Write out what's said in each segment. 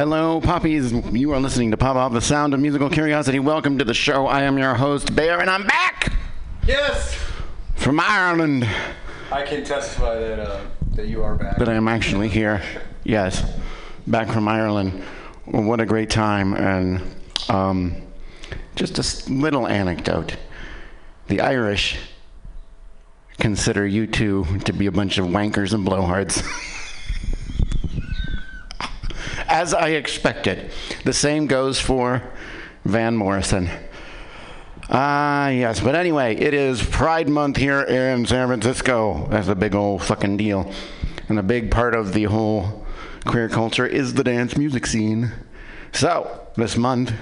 Hello, poppies. You are listening to Pop Off, the sound of musical curiosity. Welcome to the show. I am your host, Bear, and I'm back Yes! from Ireland. I can testify that uh, that you are back. That I am actually here. Yes, back from Ireland. What a great time. And um, just a little anecdote the Irish consider you two to be a bunch of wankers and blowhards. As I expected. The same goes for Van Morrison. Ah, yes. But anyway, it is Pride Month here in San Francisco. That's a big old fucking deal. And a big part of the whole queer culture is the dance music scene. So, this month,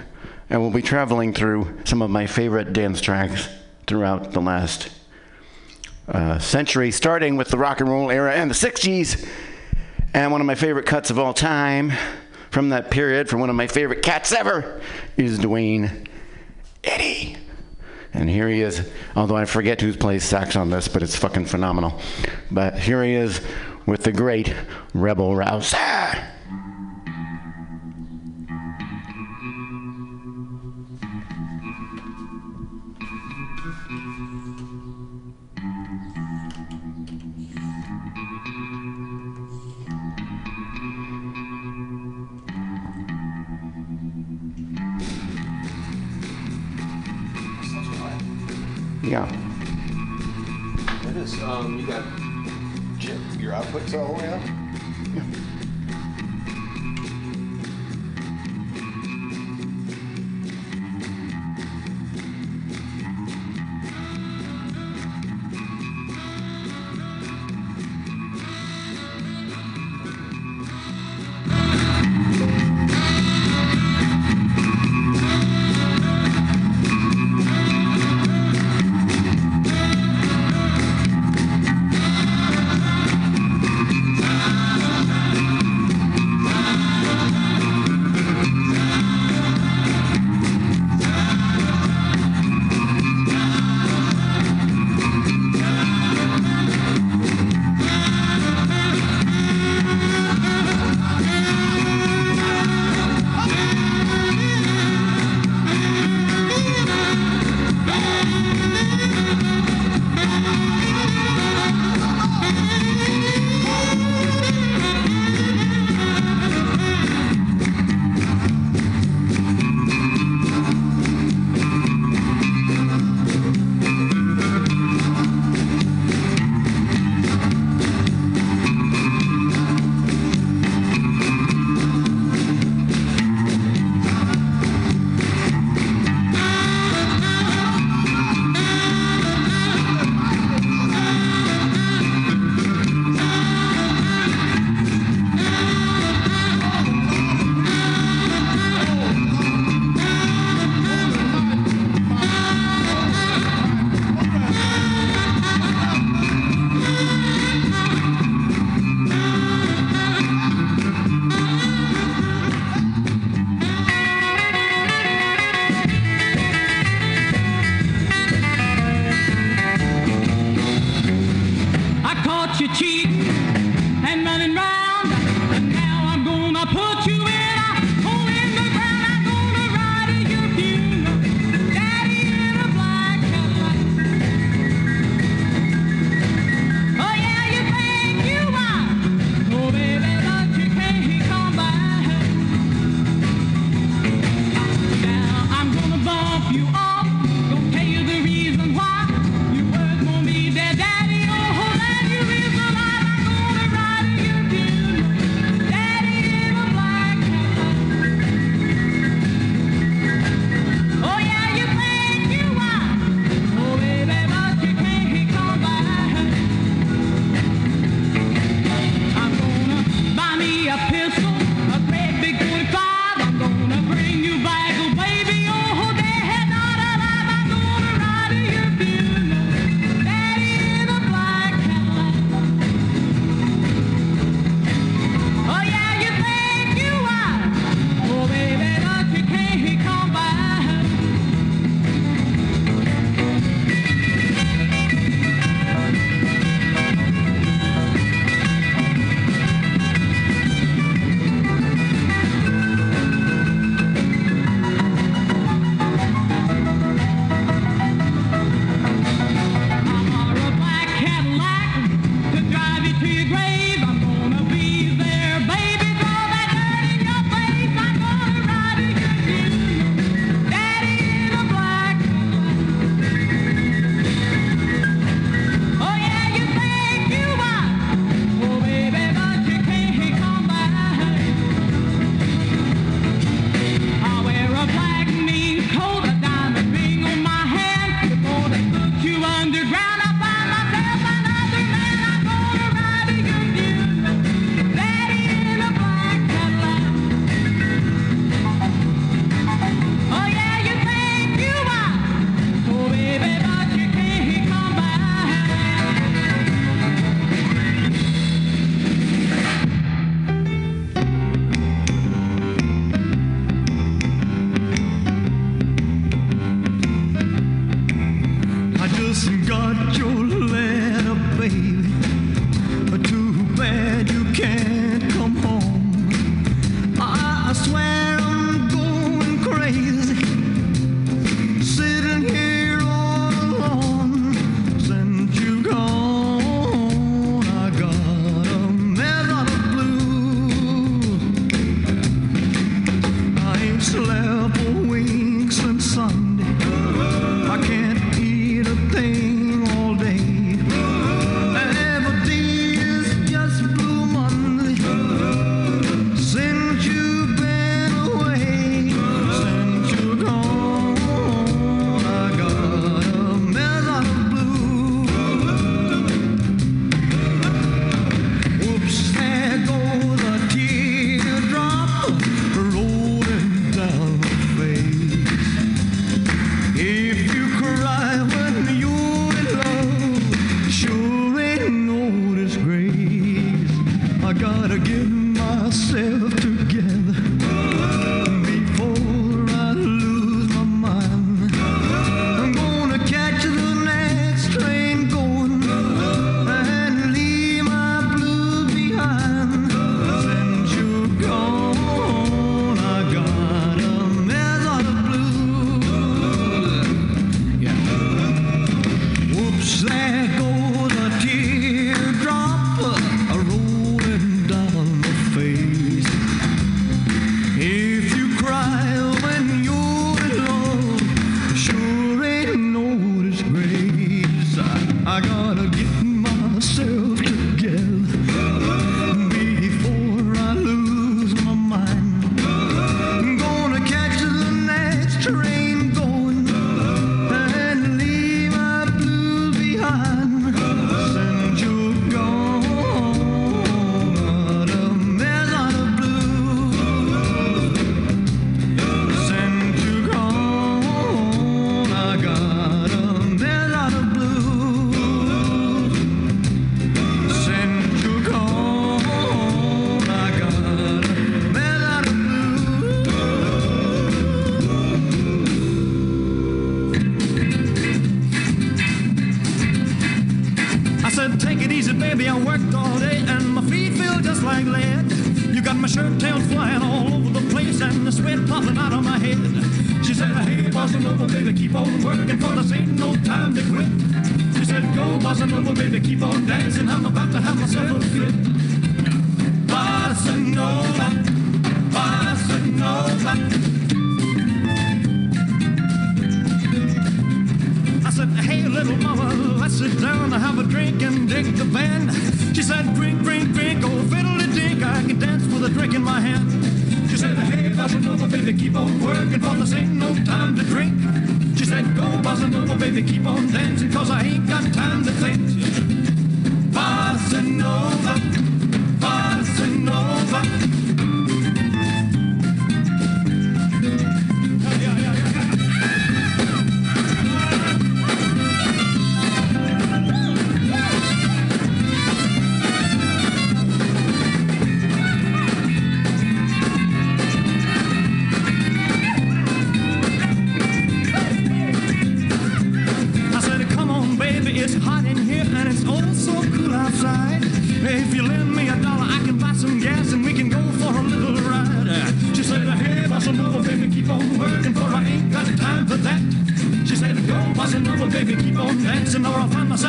I will be traveling through some of my favorite dance tracks throughout the last uh, century, starting with the rock and roll era and the 60s. And one of my favorite cuts of all time from that period, from one of my favorite cats ever, is Duane Eddy. And here he is, although I forget who plays sax on this, but it's fucking phenomenal. But here he is with the great Rebel Rouser. Yeah. It is. Um, you got your outputs all the way up?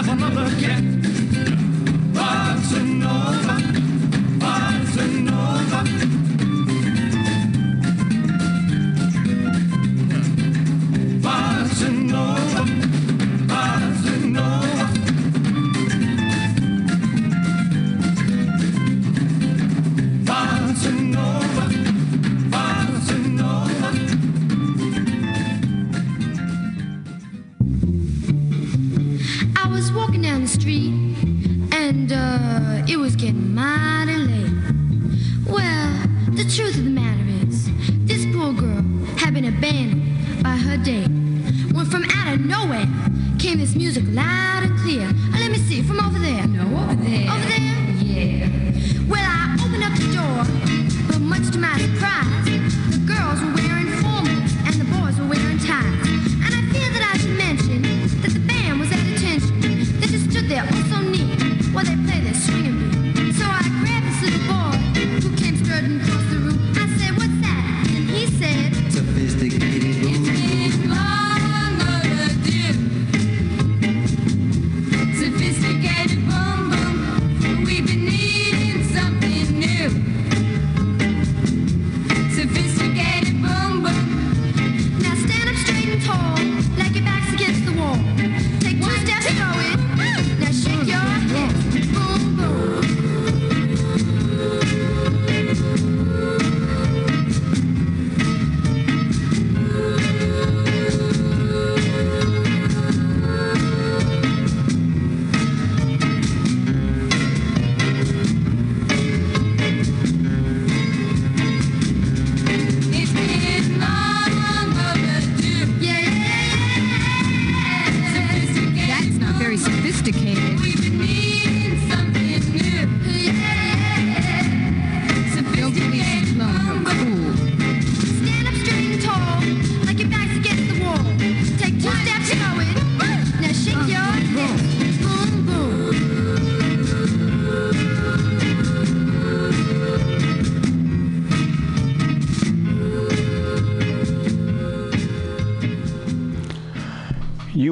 Another cat.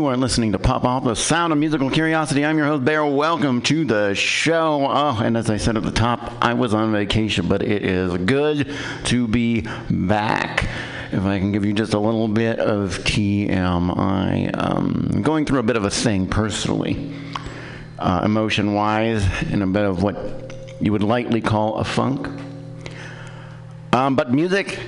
Are listening to Pop Off, the sound of musical curiosity. I'm your host, Bear. Welcome to the show. Oh, and as I said at the top, I was on vacation, but it is good to be back. If I can give you just a little bit of TM, I am going through a bit of a thing personally, uh, emotion wise, and a bit of what you would lightly call a funk. Um, but music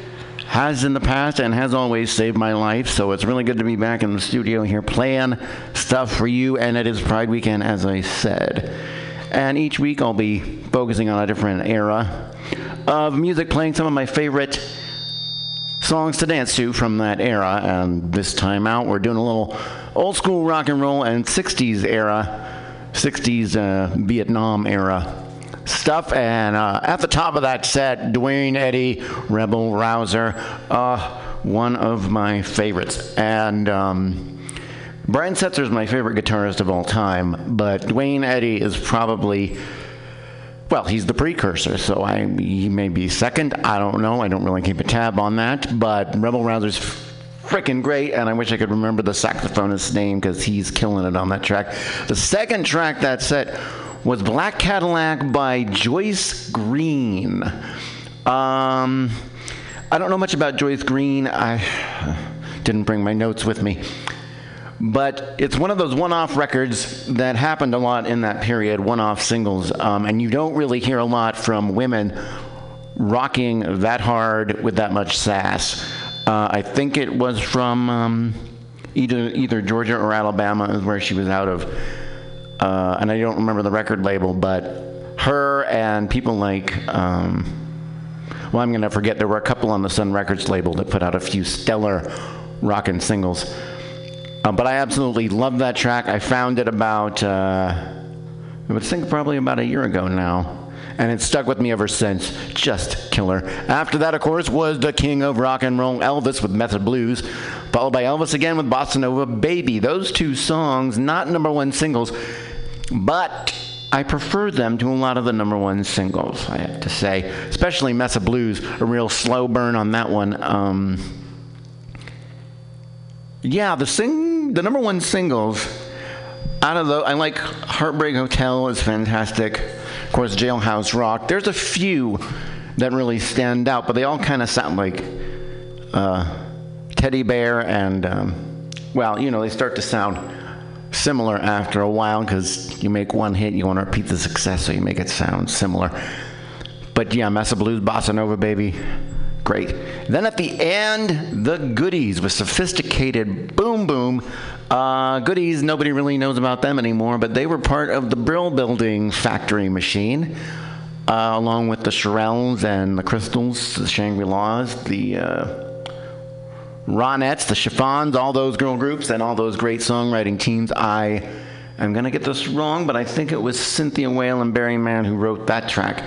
has in the past and has always saved my life, so it's really good to be back in the studio here playing stuff for you. And it is Pride Weekend, as I said. And each week I'll be focusing on a different era of music, playing some of my favorite songs to dance to from that era. And this time out, we're doing a little old school rock and roll and 60s era, 60s uh, Vietnam era stuff. And uh, at the top of that set, Duane Eddy, Rebel Rouser, uh, one of my favorites. And um, Brian Setzer is my favorite guitarist of all time, but Duane Eddy is probably. Well, he's the precursor, so I he may be second. I don't know. I don't really keep a tab on that. But Rebel Rouser's freaking great, and I wish I could remember the saxophonist's name because he's killing it on that track. The second track that set was Black Cadillac by Joyce Green. Um, I don't know much about Joyce Green. I didn't bring my notes with me. But it's one of those one off records that happened a lot in that period, one off singles. Um, and you don't really hear a lot from women rocking that hard with that much sass. Uh, I think it was from um, either, either Georgia or Alabama, is where she was out of uh, and I don't remember the record label, but her and people like, um, well, I'm going to forget, there were a couple on the Sun Records label that put out a few stellar rockin' singles. Uh, but I absolutely love that track. I found it about, uh, I would think probably about a year ago now. And it's stuck with me ever since. Just killer. After that, of course, was the king of rock and roll, Elvis with Mess of Blues, followed by Elvis again with Bossa Nova Baby. Those two songs, not number one singles, but I prefer them to a lot of the number one singles, I have to say. Especially Mess of Blues, a real slow burn on that one. Um, yeah, the sing, the number one singles out of the, I like Heartbreak Hotel is fantastic. Of course, Jailhouse Rock. There's a few that really stand out, but they all kind of sound like uh, Teddy Bear and, um, well, you know, they start to sound similar after a while because you make one hit, you want to repeat the success, so you make it sound similar. But yeah, Mess of Blues, Bossa Nova, baby. Great. Then at the end, the goodies with sophisticated boom boom. Uh, goodies, nobody really knows about them anymore, but they were part of the Brill Building factory machine, uh, along with the Shirelles and the Crystals, the Shangri La's, the. Uh, Ronettes, the Chiffons, all those girl groups, and all those great songwriting teams. I am going to get this wrong, but I think it was Cynthia Weil and Barry Mann who wrote that track.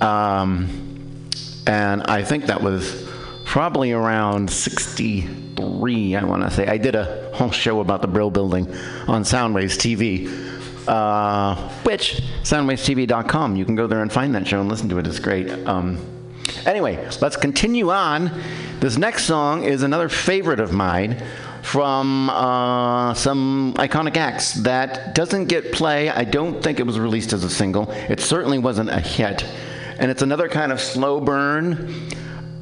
Um, and I think that was probably around 63, I want to say. I did a whole show about the Brill Building on Soundwaves TV. Uh, which soundwavestv.com you can go there and find that show and listen to it it's great um, Anyway, let's continue on. This next song is another favorite of mine from uh, some iconic acts that doesn't get play. I don't think it was released as a single. It certainly wasn't a hit. And it's another kind of slow burn.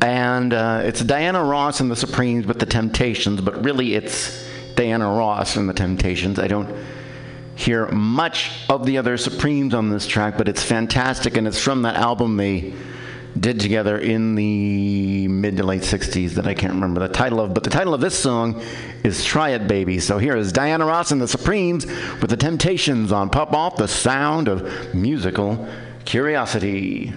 And uh, it's Diana Ross and the Supremes with the Temptations, but really it's Diana Ross and the Temptations. I don't hear much of the other Supremes on this track, but it's fantastic, and it's from that album they did together in the mid to late 60s that I can't remember the title of, but the title of this song is Try It Baby. So here is Diana Ross and the Supremes with the Temptations on Pop Off, the sound of musical curiosity.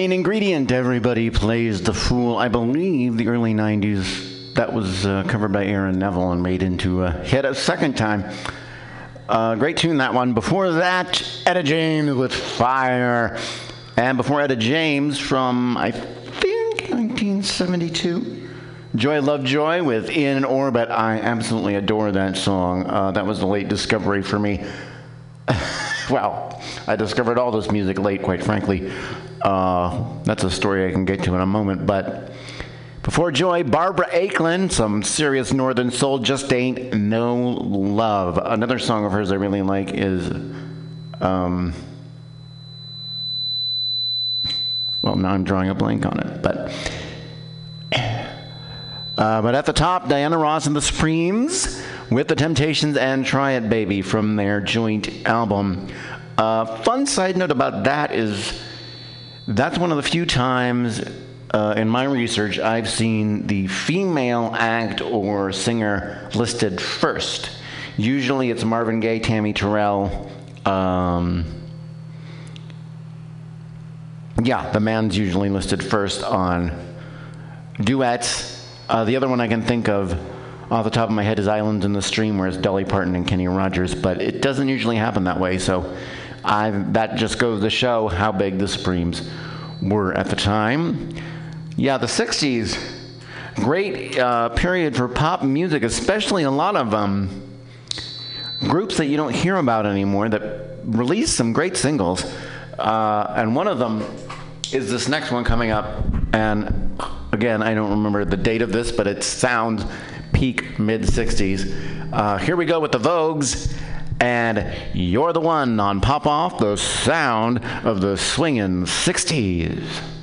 Main ingredient. Everybody plays the fool. I believe the early 90s. That was uh, covered by Aaron Neville and made into a hit a second time. Uh, great tune, that one. Before that, Etta James with Fire. And before Etta James from, I think, 1972. Joy Lovejoy with In Orbit. I absolutely adore that song. Uh, that was a late discovery for me. well, I discovered all this music late, quite frankly. Uh, that's a story I can get to in a moment. But before Joy, Barbara Acklin, some serious Northern Soul, Just Ain't No Love. Another song of hers I really like is. Um, well, now I'm drawing a blank on it. But. Uh, but at the top, Diana Ross and the Supremes with the Temptations and Try It Baby from their joint album. Uh, fun side note about that is that's one of the few times uh, in my research I've seen the female act or singer listed first. Usually it's Marvin Gaye, Tammy Terrell. Um, yeah, the man's usually listed first on duets. Uh, the other one I can think of off the top of my head is Islands in the Stream, where it's Dolly Parton and Kenny Rogers, but it doesn't usually happen that way. So I, that just goes to show how big the Supremes were at the time. Yeah, the 60s, great uh, period for pop music, especially a lot of um, groups that you don't hear about anymore that released some great singles. Uh, and one of them is this next one coming up. And again, I don't remember the date of this, but it sounds peak mid 60s. Uh, here we go with the Vogues. And you're the one on Pop Off, the sound of the swinging 60s.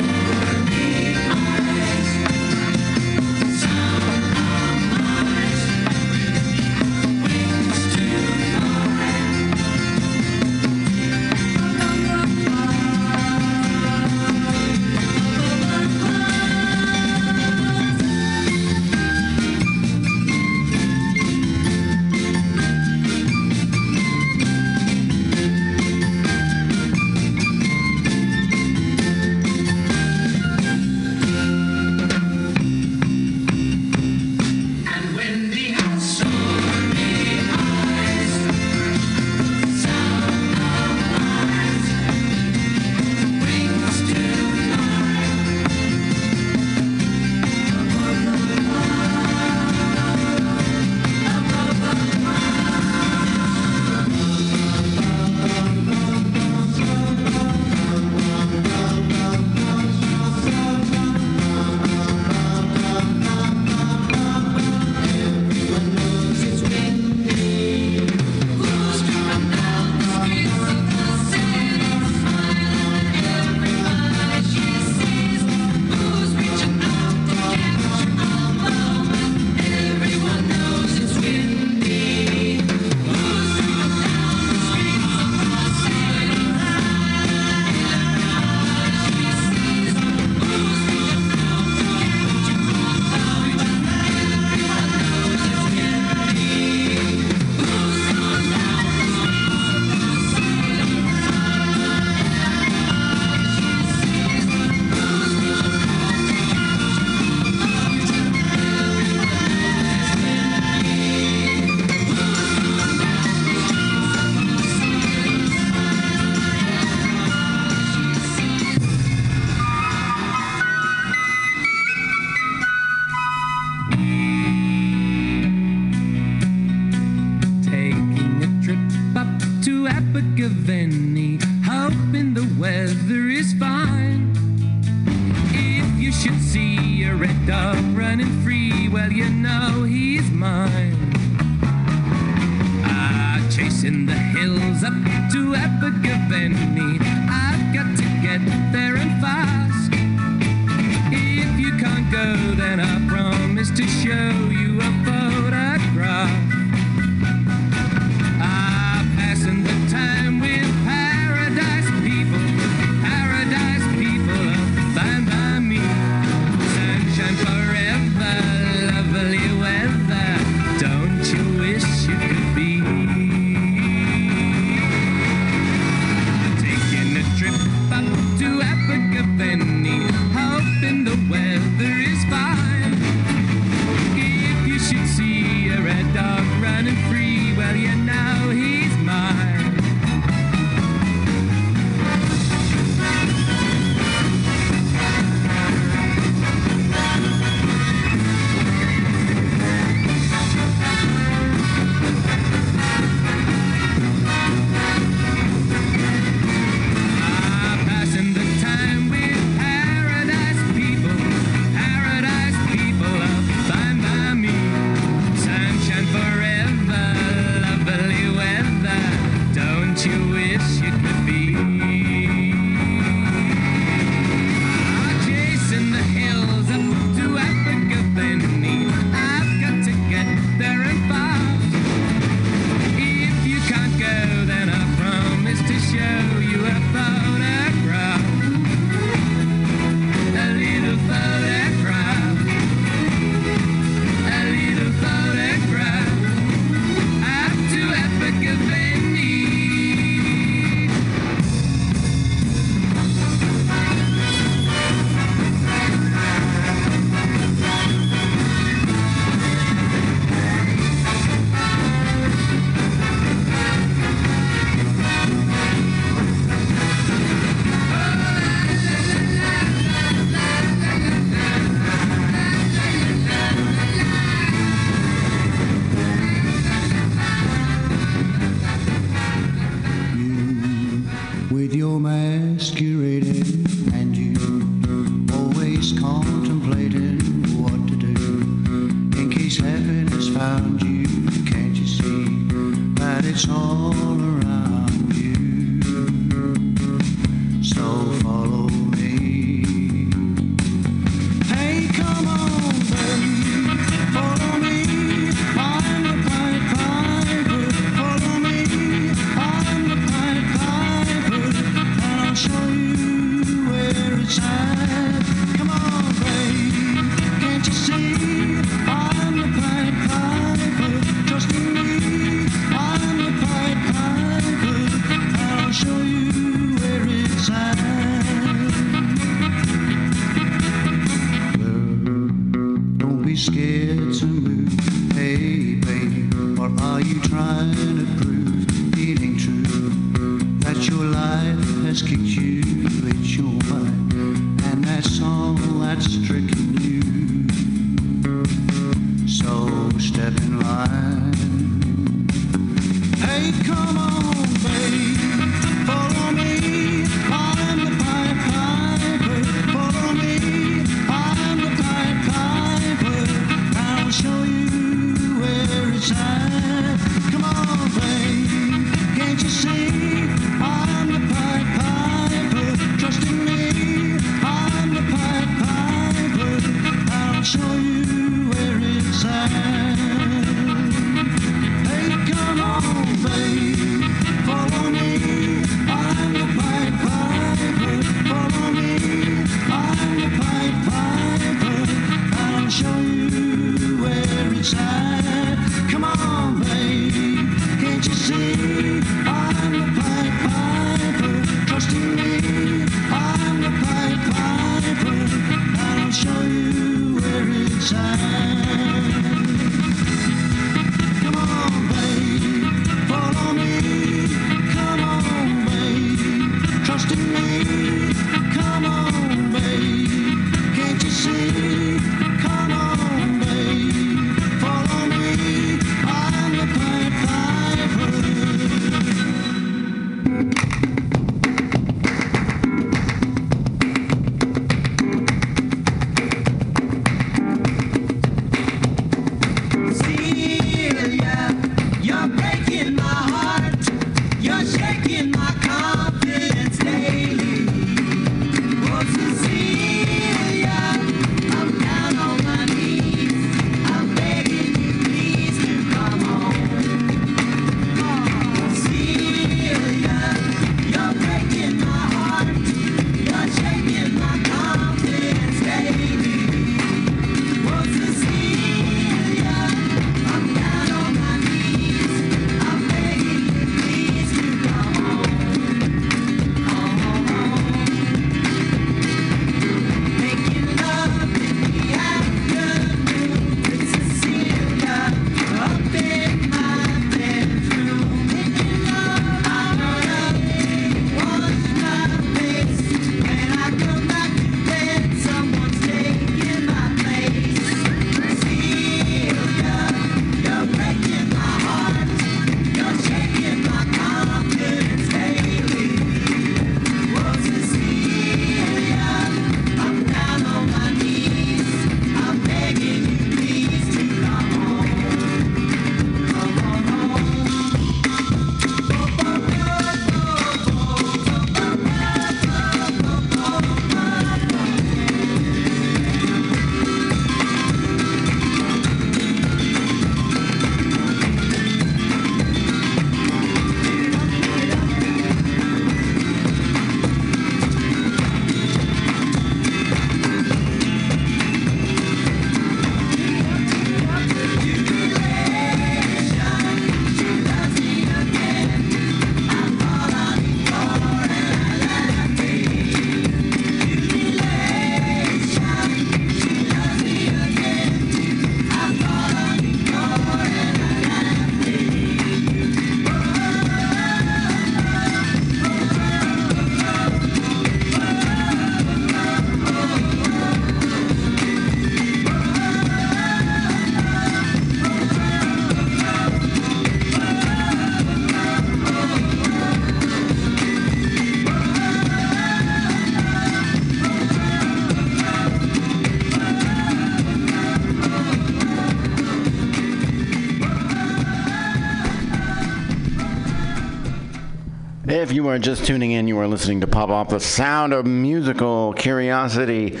Are just tuning in, you are listening to Pop Off the Sound of Musical Curiosity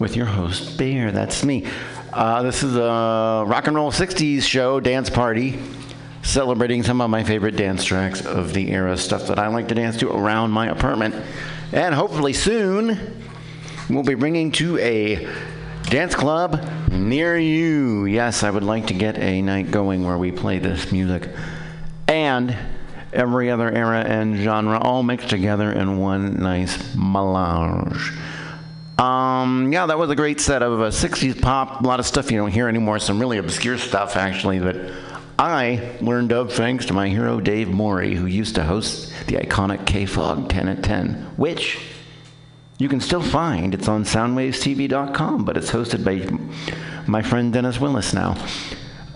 with your host, Bear. That's me. Uh, this is a rock and roll 60s show, dance party, celebrating some of my favorite dance tracks of the era, stuff that I like to dance to around my apartment. And hopefully soon, we'll be bringing to a dance club near you. Yes, I would like to get a night going where we play this music. And every other era and genre all mixed together in one nice melange. Um, yeah, that was a great set of uh, 60s pop, a lot of stuff you don't hear anymore, some really obscure stuff actually that I learned of thanks to my hero Dave Morey, who used to host the iconic K-Fog 10 at 10, which you can still find. It's on soundwavestv.com, but it's hosted by my friend Dennis Willis now.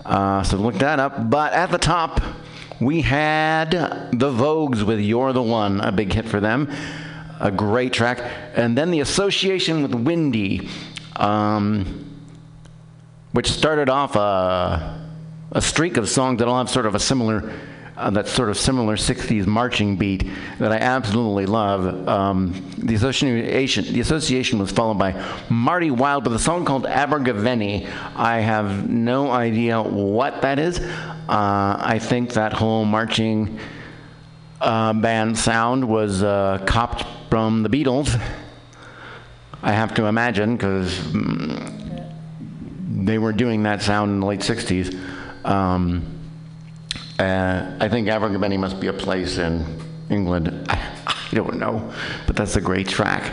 Uh, so look that up. But at the top, we had the Vogues with You're the One, a big hit for them. A great track. And then the association with Windy, um, which started off a, a streak of songs that all have sort of a similar, uh, that sort of similar 60s marching beat that I absolutely love. Um, the, association, the association was followed by Marty Wilde with a song called Abergavenny. I have no idea what that is. Uh, I think that whole marching uh, band sound was uh, copped from the Beatles. I have to imagine because mm, they were doing that sound in the late 60s. Um, uh, I think Abergavenny must be a place in England. I, I don't know, but that's a great track.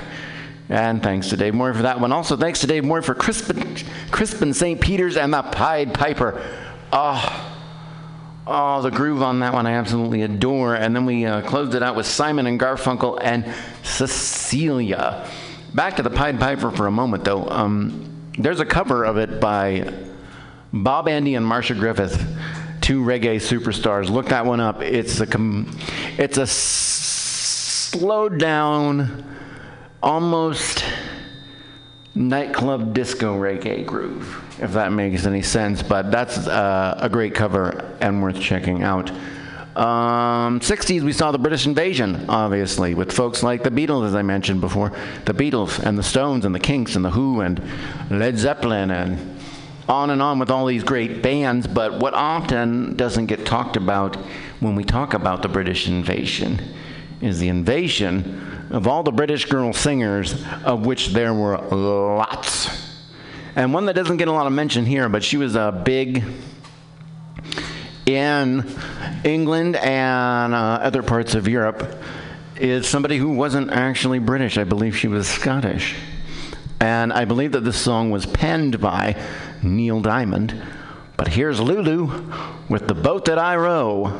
And thanks to Dave Morey for that one. Also, thanks to Dave Morey for Crispian, Crispian St. Peters and the Pied Piper. Oh, Oh, the groove on that one I absolutely adore. And then we uh, closed it out with Simon and Garfunkel and Cecilia. Back to the Pied Piper for a moment, though. Um, there's a cover of it by Bob Andy and Marcia Griffith, two reggae superstars. Look that one up. It's a com- it's a s- slowed down, almost nightclub disco reggae groove, if that makes any sense. But that's uh, a great cover and worth checking out. Um, 60s, we saw the British invasion, obviously, with folks like the Beatles, as I mentioned before. The Beatles and the Stones and the Kinks and the Who and Led Zeppelin and on and on with all these great bands. But what often doesn't get talked about when we talk about the British invasion is the invasion of all the British girl singers, of which there were lots. And one that doesn't get a lot of mention here, but she was a big in England and uh, other parts of Europe, is somebody who wasn't actually British. I believe she was Scottish. And I believe that this song was penned by Neil Diamond. But here's Lulu with The Boat That I Row.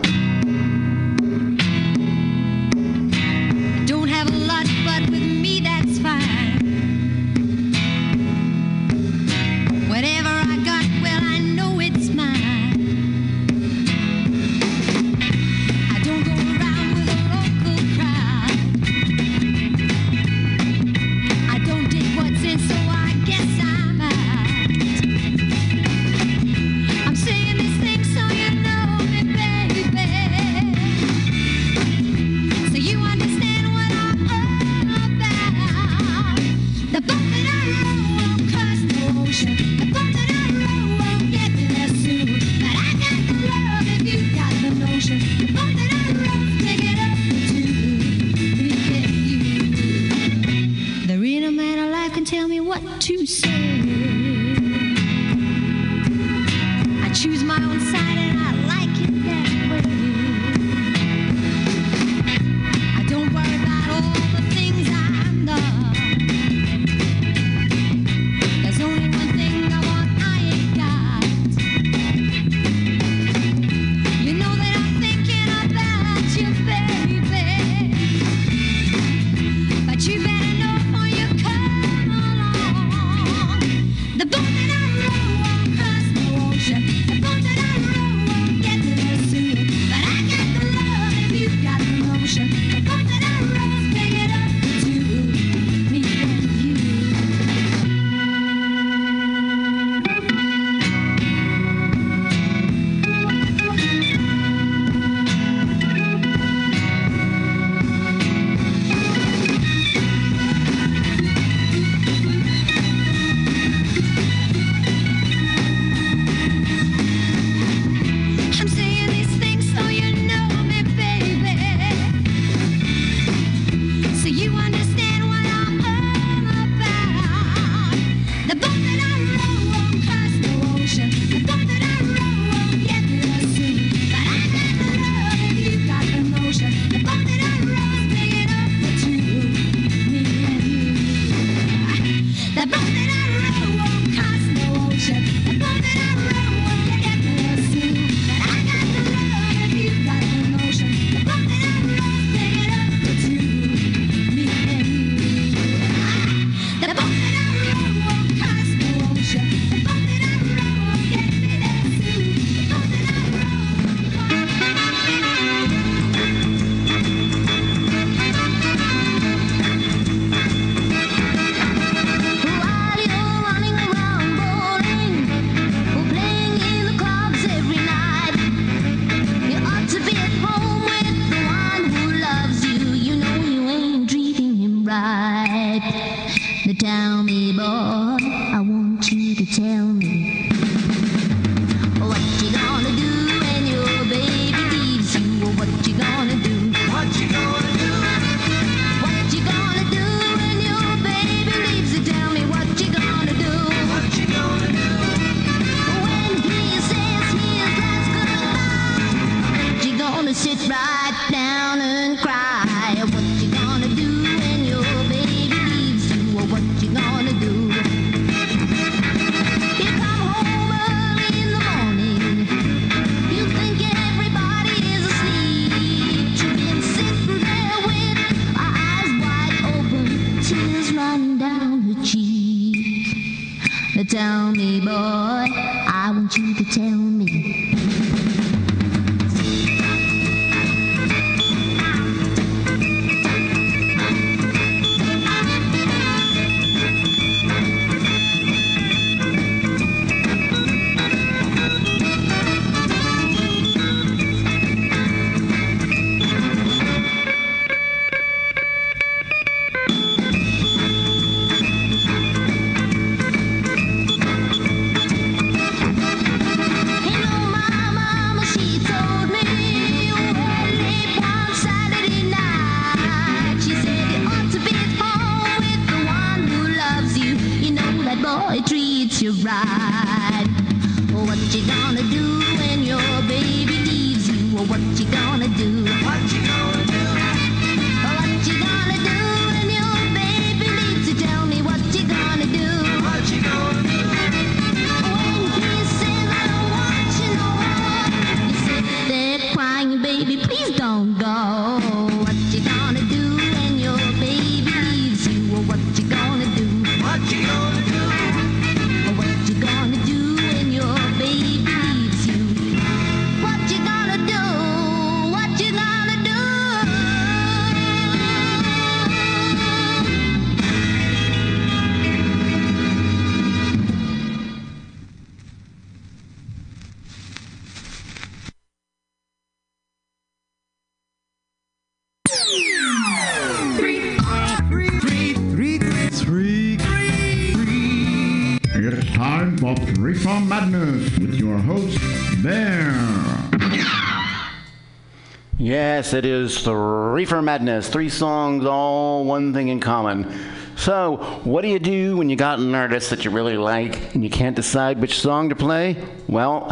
Yes, it is three Reefer Madness. Three songs, all one thing in common. So, what do you do when you got an artist that you really like and you can't decide which song to play? Well,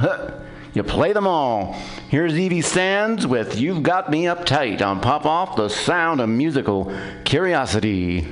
you play them all. Here's Evie Sands with You've Got Me Uptight on Pop Off the Sound of Musical Curiosity.